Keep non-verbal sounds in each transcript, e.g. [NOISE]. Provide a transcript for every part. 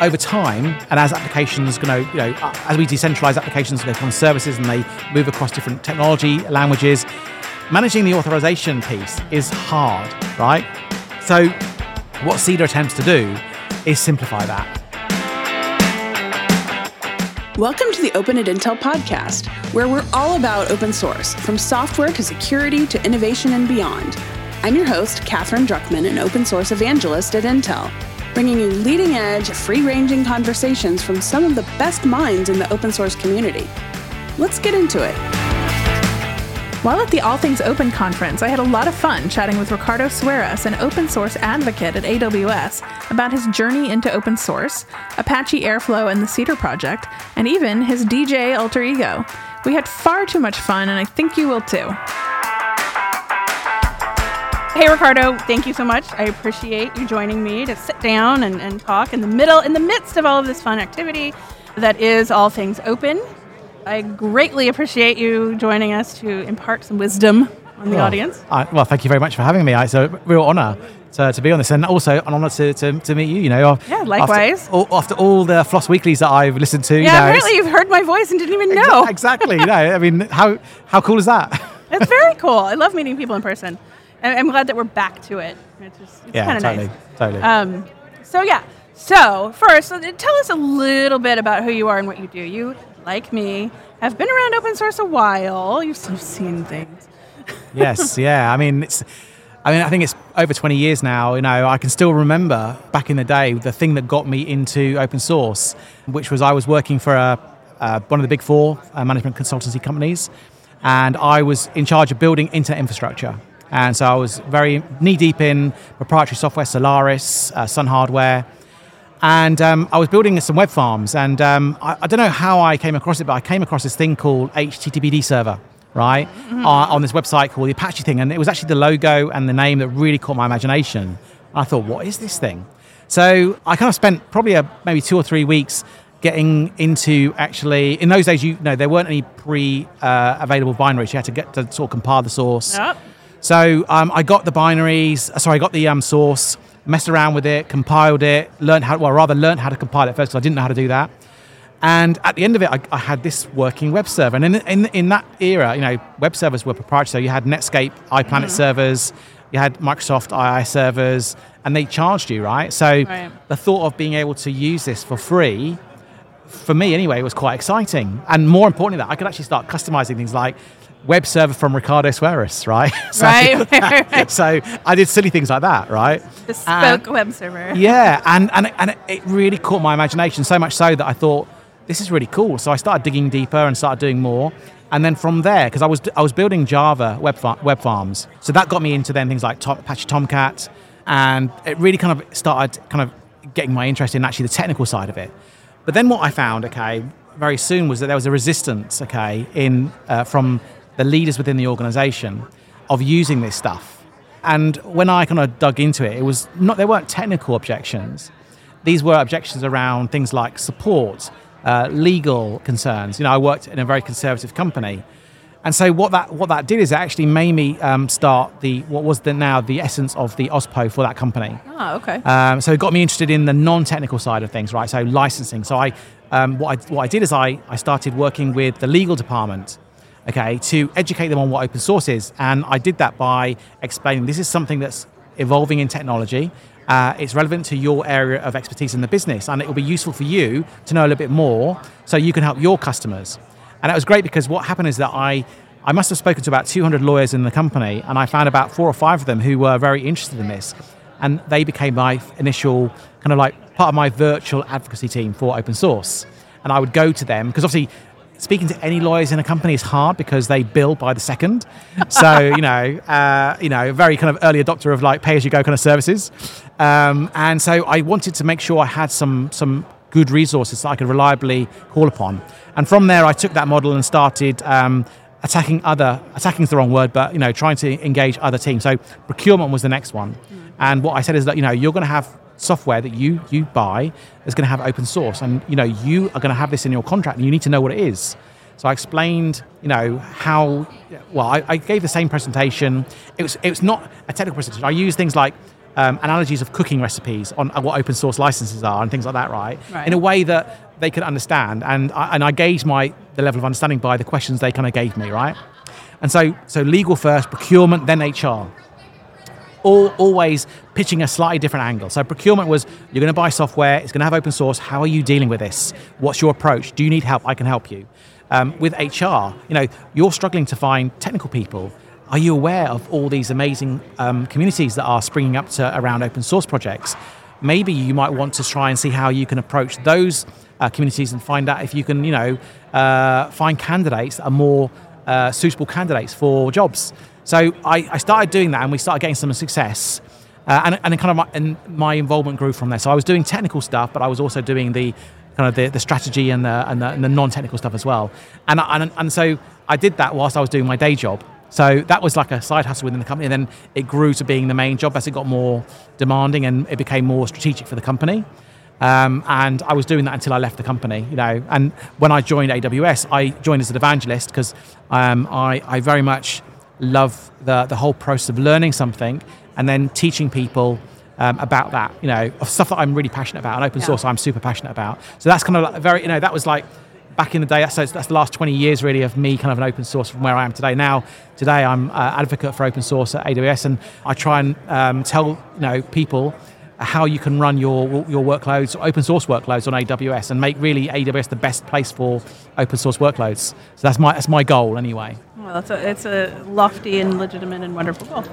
over time, and as applications, you know, you know, as we decentralize applications, they become services and they move across different technology languages. Managing the authorization piece is hard, right? So, what Cedar attempts to do is simplify that. Welcome to the Open at Intel podcast, where we're all about open source, from software to security to innovation and beyond. I'm your host, Katherine Druckman, an open source evangelist at Intel bringing you leading edge, free ranging conversations from some of the best minds in the open source community. Let's get into it. While at the All Things Open conference, I had a lot of fun chatting with Ricardo Sueiras, an open source advocate at AWS, about his journey into open source, Apache Airflow and the Cedar project, and even his DJ alter ego. We had far too much fun, and I think you will too. Hey Ricardo, thank you so much. I appreciate you joining me to sit down and, and talk in the middle, in the midst of all of this fun activity that is all things open. I greatly appreciate you joining us to impart some wisdom on the well, audience. I, well, thank you very much for having me. It's a real honour to, to be on this, and also an honour to, to, to meet you. You know, yeah, likewise. After all, after all, the Floss Weeklies that I've listened to, yeah, you know, apparently you've heard my voice and didn't even know. Exactly. you know, I mean, how how cool is that? it's very cool. I love meeting people in person. I'm glad that we're back to it. It's just it's yeah, kind of totally, nice. Totally. Um, so yeah. So first, tell us a little bit about who you are and what you do. You, like me, have been around open source a while. You've seen things. [LAUGHS] yes. Yeah. I mean, it's. I mean, I think it's over 20 years now. You know, I can still remember back in the day the thing that got me into open source, which was I was working for a, uh, one of the big four uh, management consultancy companies, and I was in charge of building internet infrastructure. And so I was very knee deep in proprietary software, Solaris, uh, Sun Hardware. And um, I was building some web farms. And um, I, I, don't know how I came across it, but I came across this thing called HTTPD server, right? Mm-hmm. Uh, on this website called the Apache thing. And it was actually the logo and the name that really caught my imagination. I thought, what is this thing? So I kind of spent probably a, maybe two or three weeks getting into actually in those days you know there weren't any pre uh, available binaries you had to get to sort of compile the source yep. So um, I got the binaries. Uh, sorry, I got the um, source, messed around with it, compiled it, learned how. Well, rather learned how to compile it first because I didn't know how to do that. And at the end of it, I, I had this working web server. And in, in, in, that era, you know, web servers were proprietary. So you had Netscape, iPlanet mm-hmm. servers, you had Microsoft II servers, and they charged you, right? So right. the thought of being able to use this for free, for me anyway, was quite exciting. And more importantly, that I could actually start customizing things like web server from Ricardo Sueiras, right? [LAUGHS] so, [LAUGHS] right, so I did silly things like that, right? Bespoke and, web server. Yeah, and, and, and it really caught my imagination so much so that I thought, this is really cool. So I started digging deeper and started doing more. And then from there, because I was, I was building Java web, far, web farms, so that got me into then things like Top, Apache Tomcat, and it really kind of started kind of getting my interest in actually the technical side of it. But then what I found, okay, very soon was that there was a resistance, okay, in uh, from the leaders within the organization of using this stuff. And when I kind of dug into it, it was not there weren't technical objections. These were objections around things like support, uh, legal concerns. You know, I worked in a very conservative company, and so what that what that did is it actually made me um, start the what was the now the essence of the OSPO for that company. Oh, okay. Um, so it got me interested in the non-technical side of things, right? So licensing. So I um, what I what I did is I I started working with the legal department okay, to educate them on what open source is. And I did that by explaining this is something that's evolving in technology. Uh, it's relevant to your area of expertise in the business, and it will be useful for you to know a little bit more so you can help your customers. And that was great because what happened is that I, I must have spoken to about 200 lawyers in the company, and I found about four or five of them who were very interested in this. And they became my initial kind of like part of my virtual advocacy team for open source. And I would go to them because obviously speaking to any lawyers in a company is hard because they bill by the second. So [LAUGHS] you know, uh, you know, very kind of early adopter of like pay as you go kind of services. Um, and so I wanted to make sure I had some some good resources that I could reliably call upon. And from there, I took that model and started. Um, attacking other attacking is the wrong word but you know trying to engage other teams so procurement was the next one mm. and what i said is that you know you're going to have software that you you buy is going to have open source, and you know you are going to have this in your contract, and you need to know what it is. So I explained, you know, how. Well, I, I gave the same presentation. It was it was not a technical presentation. I used things like um, analogies of cooking recipes on what open source licenses are and things like that, right? Right. In a way that they could understand, and I, and I gauged my the level of understanding by the questions they kind of gave me, right? And so so legal first, procurement, then HR all, always pitching a slightly different angle. So procurement was you're going to buy software, it's going to have open source. How are you dealing with this? What's your approach? Do you need help? I can help you. Um, with HR, you know, you're struggling to find technical people. Are you aware of all these amazing um, communities that are springing up to around open source projects? Maybe you might want to try and see how you can approach those uh, communities and find out if you can, you know, uh, find candidates that are more uh, suitable candidates for jobs. So I, I started doing that, and we started getting some success. Uh, and, and kind of my, and my involvement grew from there. So I was doing technical stuff, but I was also doing the kind of the, the strategy and the, and the, and the non-technical stuff as well. And, and and so I did that whilst I was doing my day job. So that was like a side hustle within the company. And then it grew to being the main job as it got more demanding and it became more strategic for the company. Um, and I was doing that until I left the company, you know. And when I joined AWS, I joined as an evangelist because um, I, I very much love the, the whole process of learning something and then teaching people um, about that, you know, of stuff that I'm really passionate about. And open Yeah. source, I'm super passionate about. So that's kind of like a very, you know, that was like back in the day. So that's the last 20 years really of me kind of an open source from where I am today. Now, today I'm uh, advocate for open source at AWS, and I try and um, tell you know people how you can run your your workloads, open source workloads on AWS, and make really AWS the best place for open source workloads. So that's my that's my goal anyway. Well, that's a, it's a lofty and legitimate and wonderful goal.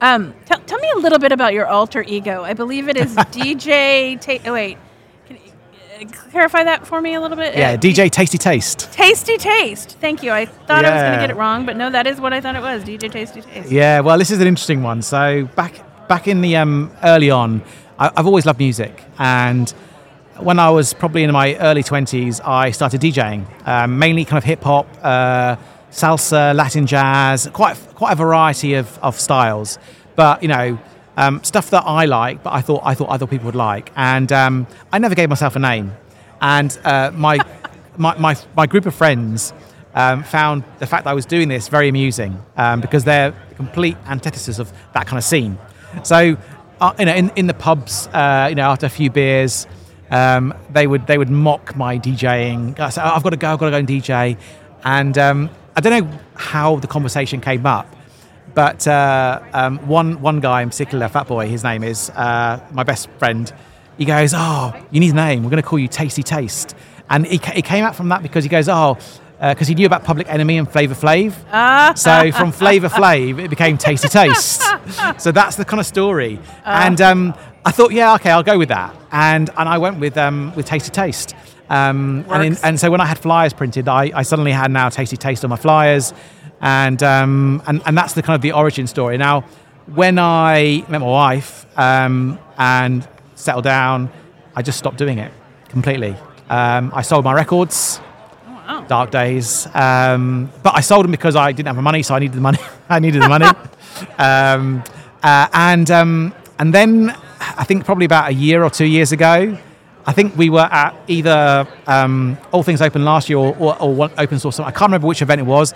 Um, tell, tell me a little bit about your alter ego. I believe it is [LAUGHS] DJ. Ta- oh wait, can you uh, clarify that for me a little bit? Yeah, Uh, DJ Tasty Taste. Tasty Taste. Thank you. I thought I was going to get it wrong, but no, that is what I thought it was. DJ Tasty Taste. Yeah, well, this is an interesting one. So back back in the um, early on, I, I've always loved music, and when I was probably in my early twenties, I started DJing, um, mainly kind of hip hop, uh, salsa, Latin jazz, quite quite a variety of, of styles. But you know, um, stuff that I like, but I thought I thought other people would like, and um, I never gave myself a name. And uh, my, [LAUGHS] my my my group of friends um, found the fact that I was doing this very amusing um, because they're the complete antithesis of that kind of scene. So, uh, you know, in, in the pubs, uh, you know, after a few beers, um, they would they would mock my DJing. I said, "Oh, I've got to go, I've got to go and DJ, and um, I don't know how the conversation came up, but uh, um, one one guy in particular, Fat Boy, his name is uh, my best friend. He goes, "Oh, you need a name. We're going to call you Tasty Taste." And he came out from that because he goes, "Oh." Because he knew about Public Enemy and Flavor Flav, [LAUGHS] so from Flavor Flav it became Tasty Taste. so that's the kind of story. and um, I thought, yeah, okay, I'll go with that. And and I went with um, with Tasty Taste. Um, and, in, and so when I had flyers printed, I, I suddenly had now Tasty Taste on my flyers, and um, and and that's the kind of the origin story. Now, when I met my wife um, and settled down, I just stopped doing it completely. Um, I sold my records. Dark days, um, but I sold them because I didn't have the money, so I needed the money. [LAUGHS] I needed the money, [LAUGHS] um, uh, and um, and then I think probably about a year or two years ago, I think we were at either um, All Things Open last year or, or, or open source. I can't remember which event it was.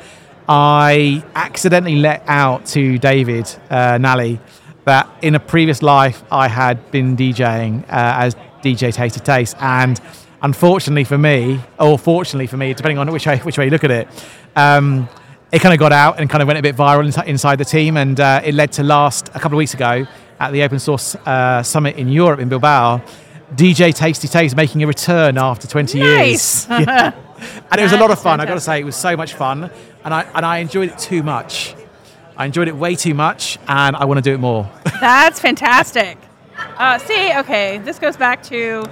I accidentally let out to David uh, Nalley that in a previous life I had been DJing uh, as DJ Taste to Taste, and unfortunately for me, or fortunately for me, depending on which way which way you look at it. Um, it kind of got out and kind of went a bit viral insi- inside the team, and uh, it led to last a couple of weeks ago at the Open Source uh, Summit in Europe in Bilbao. DJ Tasty Taste making a return after 20 Nice. years. [LAUGHS] Yeah. And it was a lot of fun. I got to say, it was so much fun, and I and I enjoyed it too much. I enjoyed it way too much, and I want to do it more. [LAUGHS] That's fantastic. Uh, see, okay, this goes back to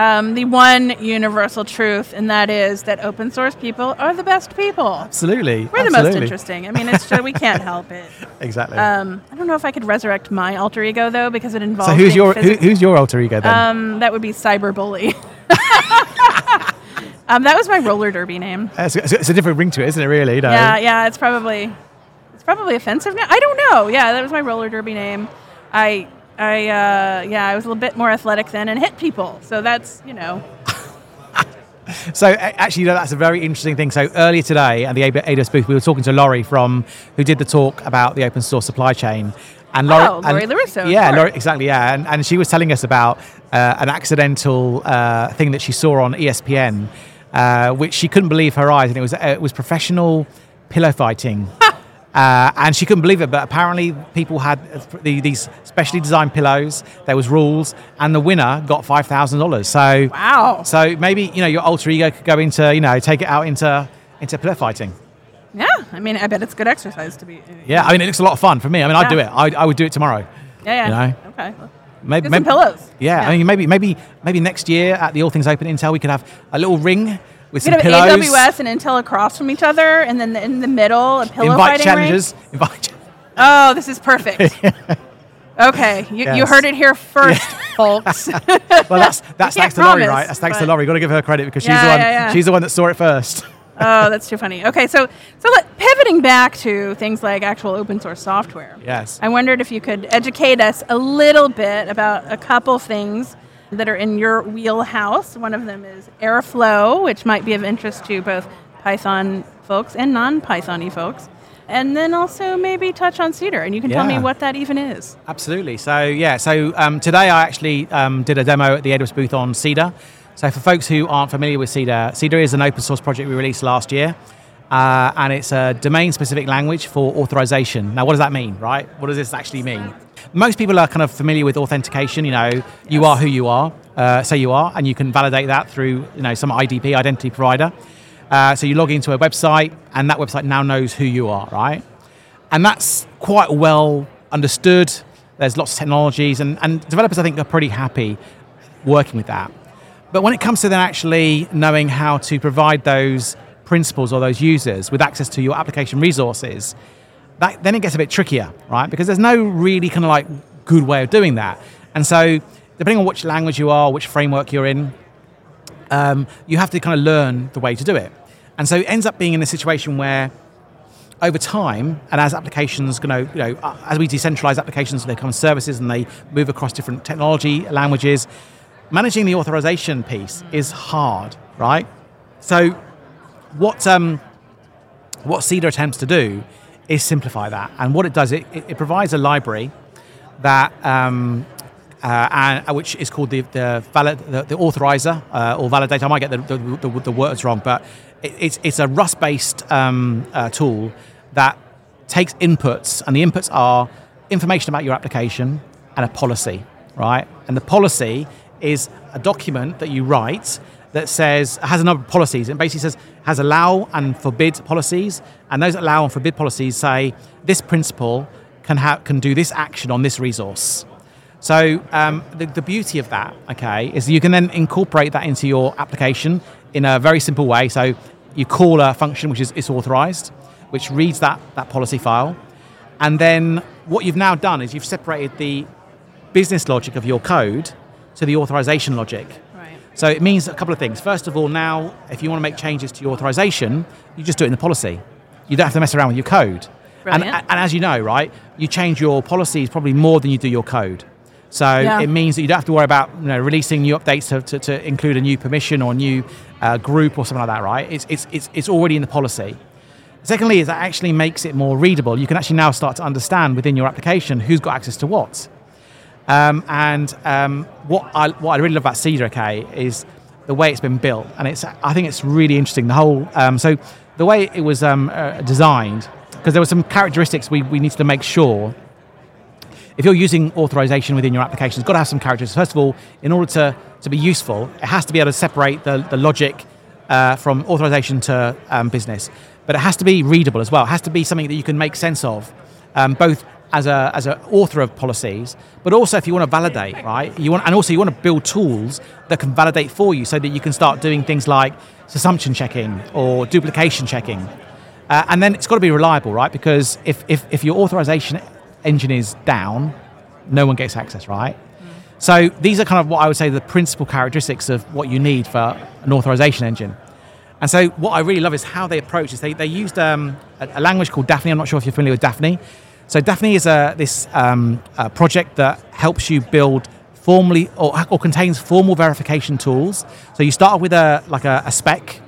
um, the one universal truth, and that is that open source people are the best people. Absolutely, We're the most interesting. I mean, it's just, we can't help it. [LAUGHS] Exactly. Um, I don't know if I could resurrect my alter ego though, because it involves. so who's your who, who's your alter ego then? Um, that would be cyberbully. [LAUGHS] um, that was my roller derby name. it's, it's- it's a different ring to it, isn't it? Really? Know? Yeah, yeah, it's probably it's probably offensive now. I don't know. Yeah, that was my roller derby name. I I uh, yeah, I was a little bit more athletic then and hit people. So that's you know [LAUGHS] So actually, you know, that's a very interesting thing. So earlier today at the AWS booth, we were talking to Laurie from who did the talk about the open source supply chain, And Oh, and- Lori Lorusso, Yeah. Lori, exactly. Yeah, and, and she was telling us about uh, an accidental uh, thing that she saw on ESPN, uh, which she couldn't believe her eyes, and it was uh, it was professional pillow fighting. Uh, and she couldn't believe it, but apparently people had the, these specially designed pillows. There was rules, and the winner got five thousand dollars. So Wow. So maybe you know your alter ego could go into you know take it out into into pillow fighting. Yeah, I mean, I bet it's good exercise to be. Yeah, I mean it looks a lot of fun for me. I mean I'd do it. I, I would do it tomorrow. Yeah, yeah. You know? Okay. Maybe, Get some pillows. Yeah, Yeah. I mean maybe maybe maybe next year at the All Things Open Intel we could have a little ring with We some pillows. AWS and Intel across from each other, and then in the middle, a pillow invite fighting challengers. Invite. ch- ring. Oh, this is perfect. [LAUGHS] okay, you, you heard it here first, [LAUGHS] folks. Well, that's [LAUGHS] that's thanks to Laurie, right? That's thanks to Laurie. Got to give her credit because she's Yeah, the one. yeah, yeah. She's the one that saw it first. oh, that's too funny. Okay, so so let, pivoting back to things like actual open source software. Yes. I wondered if you could educate us a little bit about a couple things that are in your wheelhouse. One of them is Airflow, which might be of interest to both Python folks and non-Python-y folks. And then also maybe touch on Cedar, and you can tell me what that even is. Absolutely. So yeah. So um, today I actually um, did a demo at the AWS booth on Cedar. So for folks who aren't familiar with Cedar, Cedar is an open source project we released last year, uh, and it's a domain-specific language for authorization. Now, what does that mean, right? What does this actually mean? Most people are kind of familiar with authentication. You know, you are who you are. Uh, say you are, and you can validate that through you know some IDP identity provider. Uh, so you log into a website, and that website now knows who you are, right? and that's quite well understood. There's lots of technologies, and, and developers, I think, are pretty happy working with that. But when it comes to then actually knowing how to provide those principals or those users with access to your application resources, that, then it gets a bit trickier, right? Because there's no really kind of like good way of doing that. And so, depending on which language you are, which framework you're in, um, you have to kind of learn the way to do it. And so it ends up being in a situation where over time, and as applications, you know, you know, uh, as we decentralize applications, they become services and they move across different technology languages. Managing the authorization piece is hard, right? So, what um, what Cedar attempts to do is simplify that, and what it does, it, it, provides a library that um, uh, and, uh, which is called the the, valid, the, the authorizer uh, or validator. I might get the, the, the, words wrong, but it, it's it's a Rust-based um, uh, tool that takes inputs, and the inputs are information about your application and a policy, right? And the policy is a document that you write that says has a number of policies. It basically says has allow and forbid policies, and those allow and forbid policies say this principal can have can do this action on this resource. So um, the, the beauty of that, okay, is you can then incorporate that into your application in a very simple way. So you call a function which is, is authorized, which reads that, that policy file. And then what you've now done is you've separated the business logic of your code to the authorization logic. So it means a couple of things. First of all, now if you want to make changes to your authorization, you just do it in the policy. You don't have to mess around with your code. And, and as you know, right, you change your policies probably more than you do your code. So Yeah. it means that you don't have to worry about you know, releasing new updates to, to, to include a new permission or a new uh, group or something like that, right? It's, it's, it's, it's already in the policy. Secondly, is that actually makes it more readable. You can actually now start to understand within your application who's got access to what. Um, and um, what, I, what I really love about Cedar, okay, is the way it's been built. And it's, I think it's really interesting. The whole, um, so the way it was um, uh, designed, because there were some characteristics we, we needed to make sure if you're using authorization within your application, it's got to have some characteristics. First of all, in order to, to be useful, it has to be able to separate the, the logic uh, from authorization to um, business. But it has to be readable as well. It has to be something that you can make sense of, um, both as a as an author of policies, but also if you want to validate, right? You want, and also you want to build tools that can validate for you, so that you can start doing things like assumption checking or duplication checking. Uh, and then it's got to be reliable, right? Because if, if, if your authorization engine is down, no one gets access, right? So these are kind of what I would say the principal characteristics of what you need for an authorization engine. And so what I really love is how they approach this. They, they used um, a, a language called Dafny. I'm not sure if you're familiar with Dafny. So Dafny is a, this um, a project that helps you build formally or, or contains formal verification tools. So you start with a like a, a spec,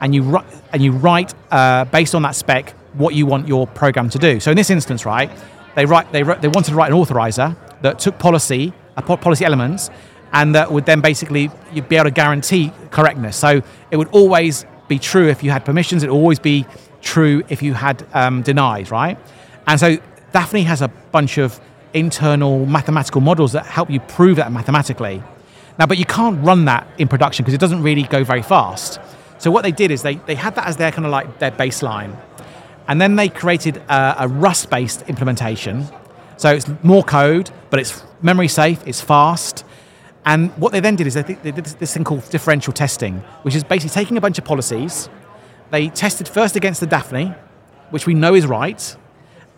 and you write and you write uh, based on that spec what you want your program to do. So in this instance, right, they write they they wanted to write an authorizer that took policy uh, po- policy elements and that would then basically you'd be able to guarantee correctness. So it would always be true if you had permissions. It would always be true if you had um, right? And so Dafny has a bunch of internal mathematical models that help you prove that mathematically. Now, but you can't run that in production because it doesn't really go very fast. So what they did is they, they had that as their kind of like their baseline. And then they created a, a Rust-based implementation. So it's more code, but it's memory safe, it's fast. And what they then did is they, they did this thing called differential testing, which is basically taking a bunch of policies. They tested first against the Dafny, which we know is right,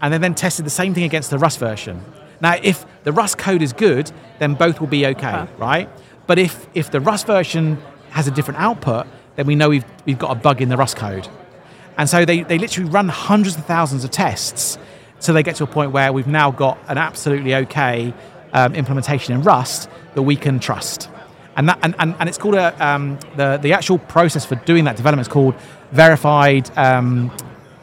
and they then tested the same thing against the Rust version. Now, if the Rust code is good, then both will be okay, Okay. right? But if, if the Rust version has a different output, then we know we've, we've got a bug in the Rust code. And so they, they literally run hundreds of thousands of tests till they get to a point where we've now got an absolutely okay um, implementation in Rust that we can trust. And, that, and, and, and it's called a, um, the, the actual process for doing that development is called verified um,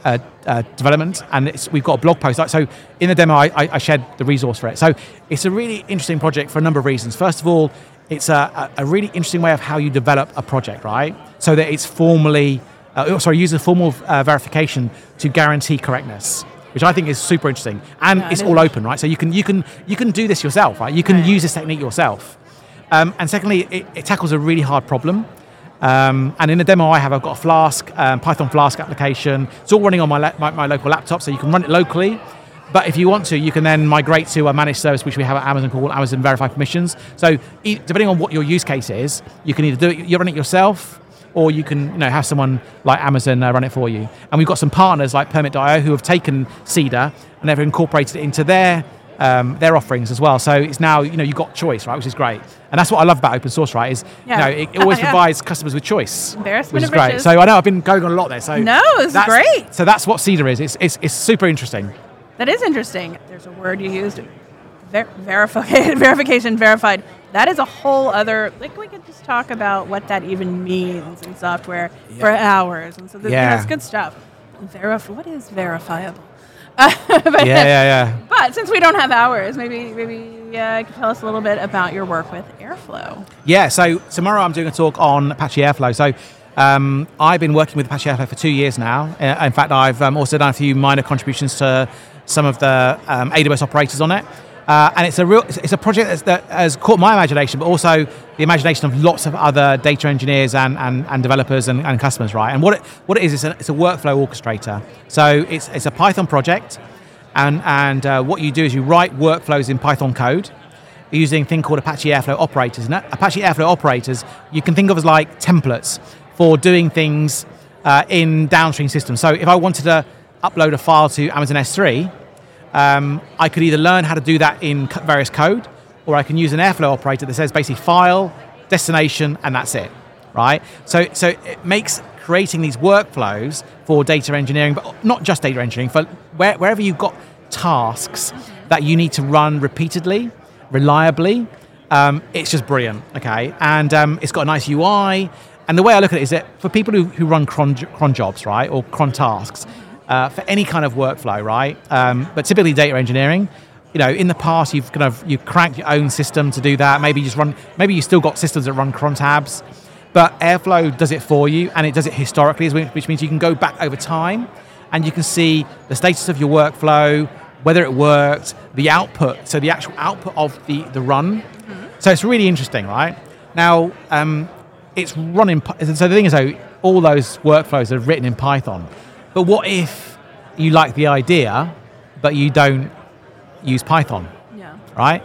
uh, uh, development, and it's, we've got a blog post. So in the demo, I, I, shared the resource for it. So it's a really interesting project for a number of reasons. First of all, it's a, a really interesting way of how you develop a project, right? So that it's formally, uh, oh, sorry, use a formal uh, verification to guarantee correctness, which I think is super interesting, and Yeah, it's all open, right? So you can you can you can do this yourself, right? You can Right. use this technique yourself. Um, and secondly, it, it tackles a really hard problem. Um, and in the demo I have, I've got a Flask, um, Python Flask application. It's all running on my, la- my, my local laptop, so you can run it locally. But if you want to, you can then migrate to a managed service which we have at Amazon called Amazon Verified Permissions. So e- depending on what your use case is, you can either do it, you run it yourself, or you can you know, have someone like Amazon uh, run it for you. And we've got some partners like Permit.io who have taken Cedar and they've incorporated it into their um, their offerings as well. So it's now you know you've got choice, right, which is great. And that's what I love about open source, right? Is Yeah. you know it, it always [LAUGHS] Yeah. provides customers with choice, which is great. So I know I've been going on a lot there. So No, it's that's- great. So that's what Cedar is. It's, it's, it's super interesting. That is interesting. There's a word you used, ver- verification, [LAUGHS] verification, verified. That is a whole other. Like we could just talk about what that even means in software for hours, and so this, Yeah. that's good stuff. Verif- what is verifiable? [LAUGHS] but, Yeah, yeah, yeah. But since we don't have hours, maybe maybe uh, you could tell us a little bit about your work with Airflow. Yeah, so tomorrow I'm doing a talk on Apache Airflow. So um, I've been working with Apache Airflow for two years now. Uh, in fact, I've um, also done a few minor contributions to some of the um, AWS operators on it. Uh, and it's a real, it's a project that has caught my imagination, but also the imagination of lots of other data engineers and, and, and developers and, and customers, right? And what it, what it is, it's a, it's a workflow orchestrator. So it's, it's a Python project, and, and uh, what you do is you write workflows in Python code using a thing called Apache Airflow operators. And Apache Airflow operators you can think of as like templates for doing things uh, in downstream systems. So if I wanted to upload a file to Amazon S3, um, I could either learn how to do that in various code, or I can use an Airflow operator that says basically file, destination, and that's it, right? So, so it makes creating these workflows for data engineering, but not just data engineering, for where, wherever you've got tasks that you need to run repeatedly, reliably, um, it's just brilliant, okay? And um, it's got a nice UI. And the way I look at it is that for people who, who run cron, cron jobs, right, or cron tasks, uh, for any kind of workflow, right, um, but typically data engineering, you know, in the past you've kind of you've cranked your own system to do that. Maybe you just run, maybe you still got systems that run cron tabs, but Airflow does it for you, and it does it historically, which which means you can go back over time, and you can see the status of your workflow, whether it worked, the output, so the actual output of the the run. So it's really interesting, right? Now, um, it's running. So the thing is, though, all those workflows are written in Python. But what if you like the idea, but you don't use Python? Yeah. right?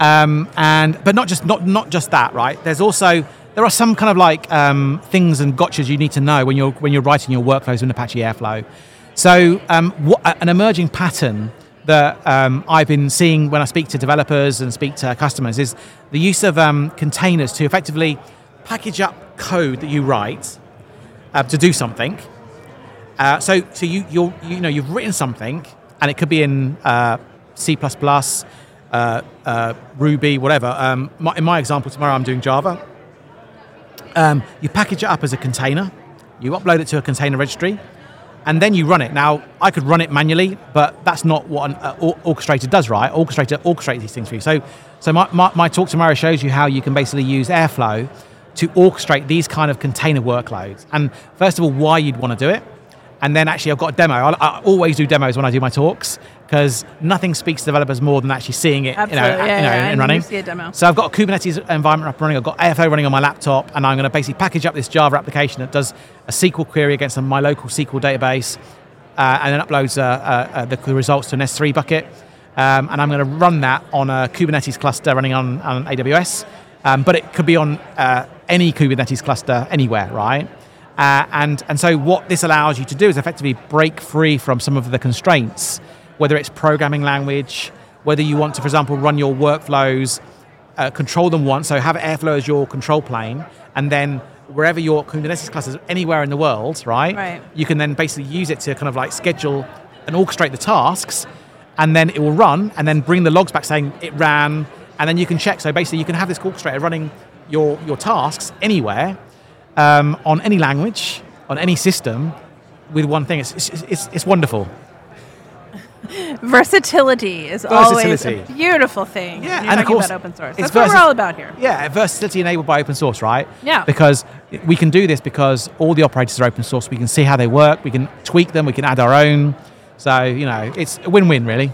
Um, and but not just not not just that, right? There's also there are some kind of like um, things and gotchas you need to know when you're when you're writing your workflows in Apache Airflow. So um, what, an emerging pattern that um, I've been seeing when I speak to developers and speak to customers is the use of um, containers to effectively package up code that you write uh, to do something. Uh, so, so you you're, you know you've written something, and it could be in uh, C++, uh, uh, Ruby, whatever. Um, my, in my example tomorrow, I'm doing Java. Um, you package it up as a container. You upload it to a container registry. and then you run it. Now, I could run it manually, but that's not what an uh, orchestrator does, right? Orchestrator orchestrates these things for you. So, so my, my, my talk tomorrow shows you how you can basically use Airflow to orchestrate these kind of container workloads. And first of all, why you'd want to do it. And then actually, I've got a demo. I, I always do demos when I do my talks because nothing speaks to developers more than actually seeing it, Absolutely, you know, yeah, you know, yeah, and running. see a demo. So I've got a Kubernetes environment up running. I've got AFO running on my laptop, and I'm going to basically package up this Java application that does a SQL query against my local SQL database, uh, and then uploads uh, uh, uh, the, the results to an S3 bucket. Um, and I'm going to run that on a Kubernetes cluster running on, on AWS. Um, but it could be on uh, any Kubernetes cluster anywhere, right? Uh, and, and so what this allows you to do is effectively break free from some of the constraints, whether it's programming language, whether you want to, for example, run your workflows, uh, control them once, so have Airflow as your control plane, and then wherever your Kubernetes clusters, anywhere in the world, right? Right. You can then basically use it to kind of like schedule and orchestrate the tasks, and then it will run, and then bring the logs back saying it ran, and then you can check. So basically, you can have this orchestrator running your your tasks anywhere, um, on any language, on any system, with one thing. It's it's, it's, it's wonderful. [LAUGHS] Versatility is always a beautiful thing. Yeah, and of course, about open source. it's That's what we're all about here. Yeah, versatility enabled by open source, right? Yeah. Because we can do this because all the operators are open source. We can see how they work. We can tweak them. We can add our own. So you know, it's a win-win, really.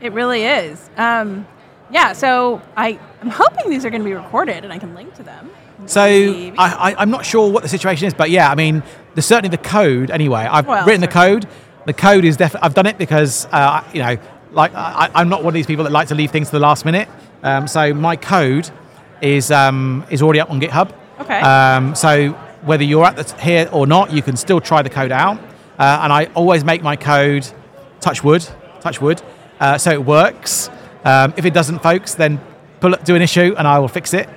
It really is. Um, yeah, so I, I'm hoping these are going to be recorded and I can link to them. So I, I, I'm not sure what the situation is, but yeah, I mean, there's certainly the code. Anyway, I've Well, written the code. The code is definitely. I've done it because uh, you know, like I, I'm not one of these people that like to leave things to the last minute. Um, so my code is um, is already up on GitHub. Okay. Um, so whether you're at the t- here or not, you can still try the code out. Uh, and I always make my code touch wood, touch wood, uh, so it works. Um, if it doesn't, folks, then pull it, do an issue and I will fix it.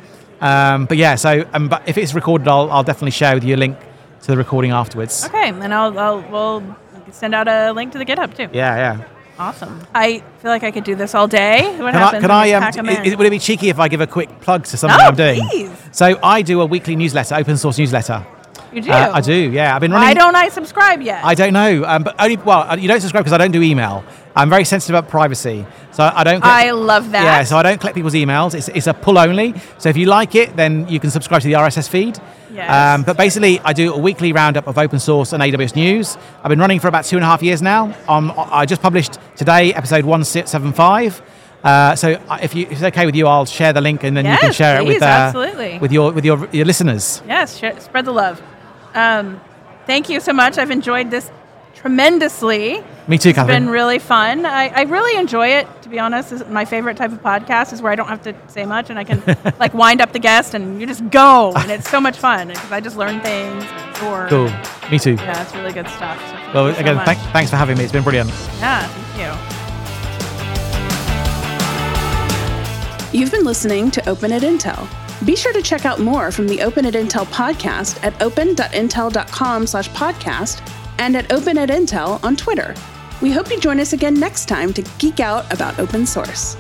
Um, but yeah, so um, but if it's recorded, I'll, I'll definitely share with you a link to the recording afterwards. Okay, and I'll, I'll we'll send out a link to the GitHub too. Yeah, yeah. Awesome. I feel like I could do this all day. What Can I, happens can I um, 'em i- in? i- would it be cheeky if I give a quick plug to something Oh, I'm doing? please. So I do a weekly newsletter, open source newsletter. you do? Uh, I do, yeah. I've been running. Why don't I subscribe yet? I don't know, um, but only well, uh, you don't subscribe because I don't do email. I'm very sensitive about privacy, so I don't. Collect, I love that. Yeah, so I don't collect people's emails. It's, it's a pull only. So if you like it, then you can subscribe to the RSS feed. Yes. Um, but basically, I do a weekly roundup of open source and AWS news. I've been running for about two and a half years now. Um, I just published today episode one seven five. Uh, so if, you, if it's okay with you, I'll share the link and then you can Yes, share it with please, uh, absolutely. with your with your your listeners. Yes, sh- spread the love. Um, thank you so much. I've enjoyed this tremendously. Me too, It's been really fun. I, I really enjoy it, to be honest. This is my favorite type of podcast is where I don't have to say much and I can [LAUGHS] like wind up the guest and you just go. And it's so much fun because I just learn things. And absorb. Cool. Me too. Yeah, it's really good stuff. So thank Well, you so again, much. thank, thanks for having me. It's been brilliant. Yeah, thank you. You've been listening to Open at Intel. Be sure to check out more from the Open at Intel podcast at open.intel.com slash podcast and at Open at Intel on Twitter. We hope you join us again next time to geek out about open source.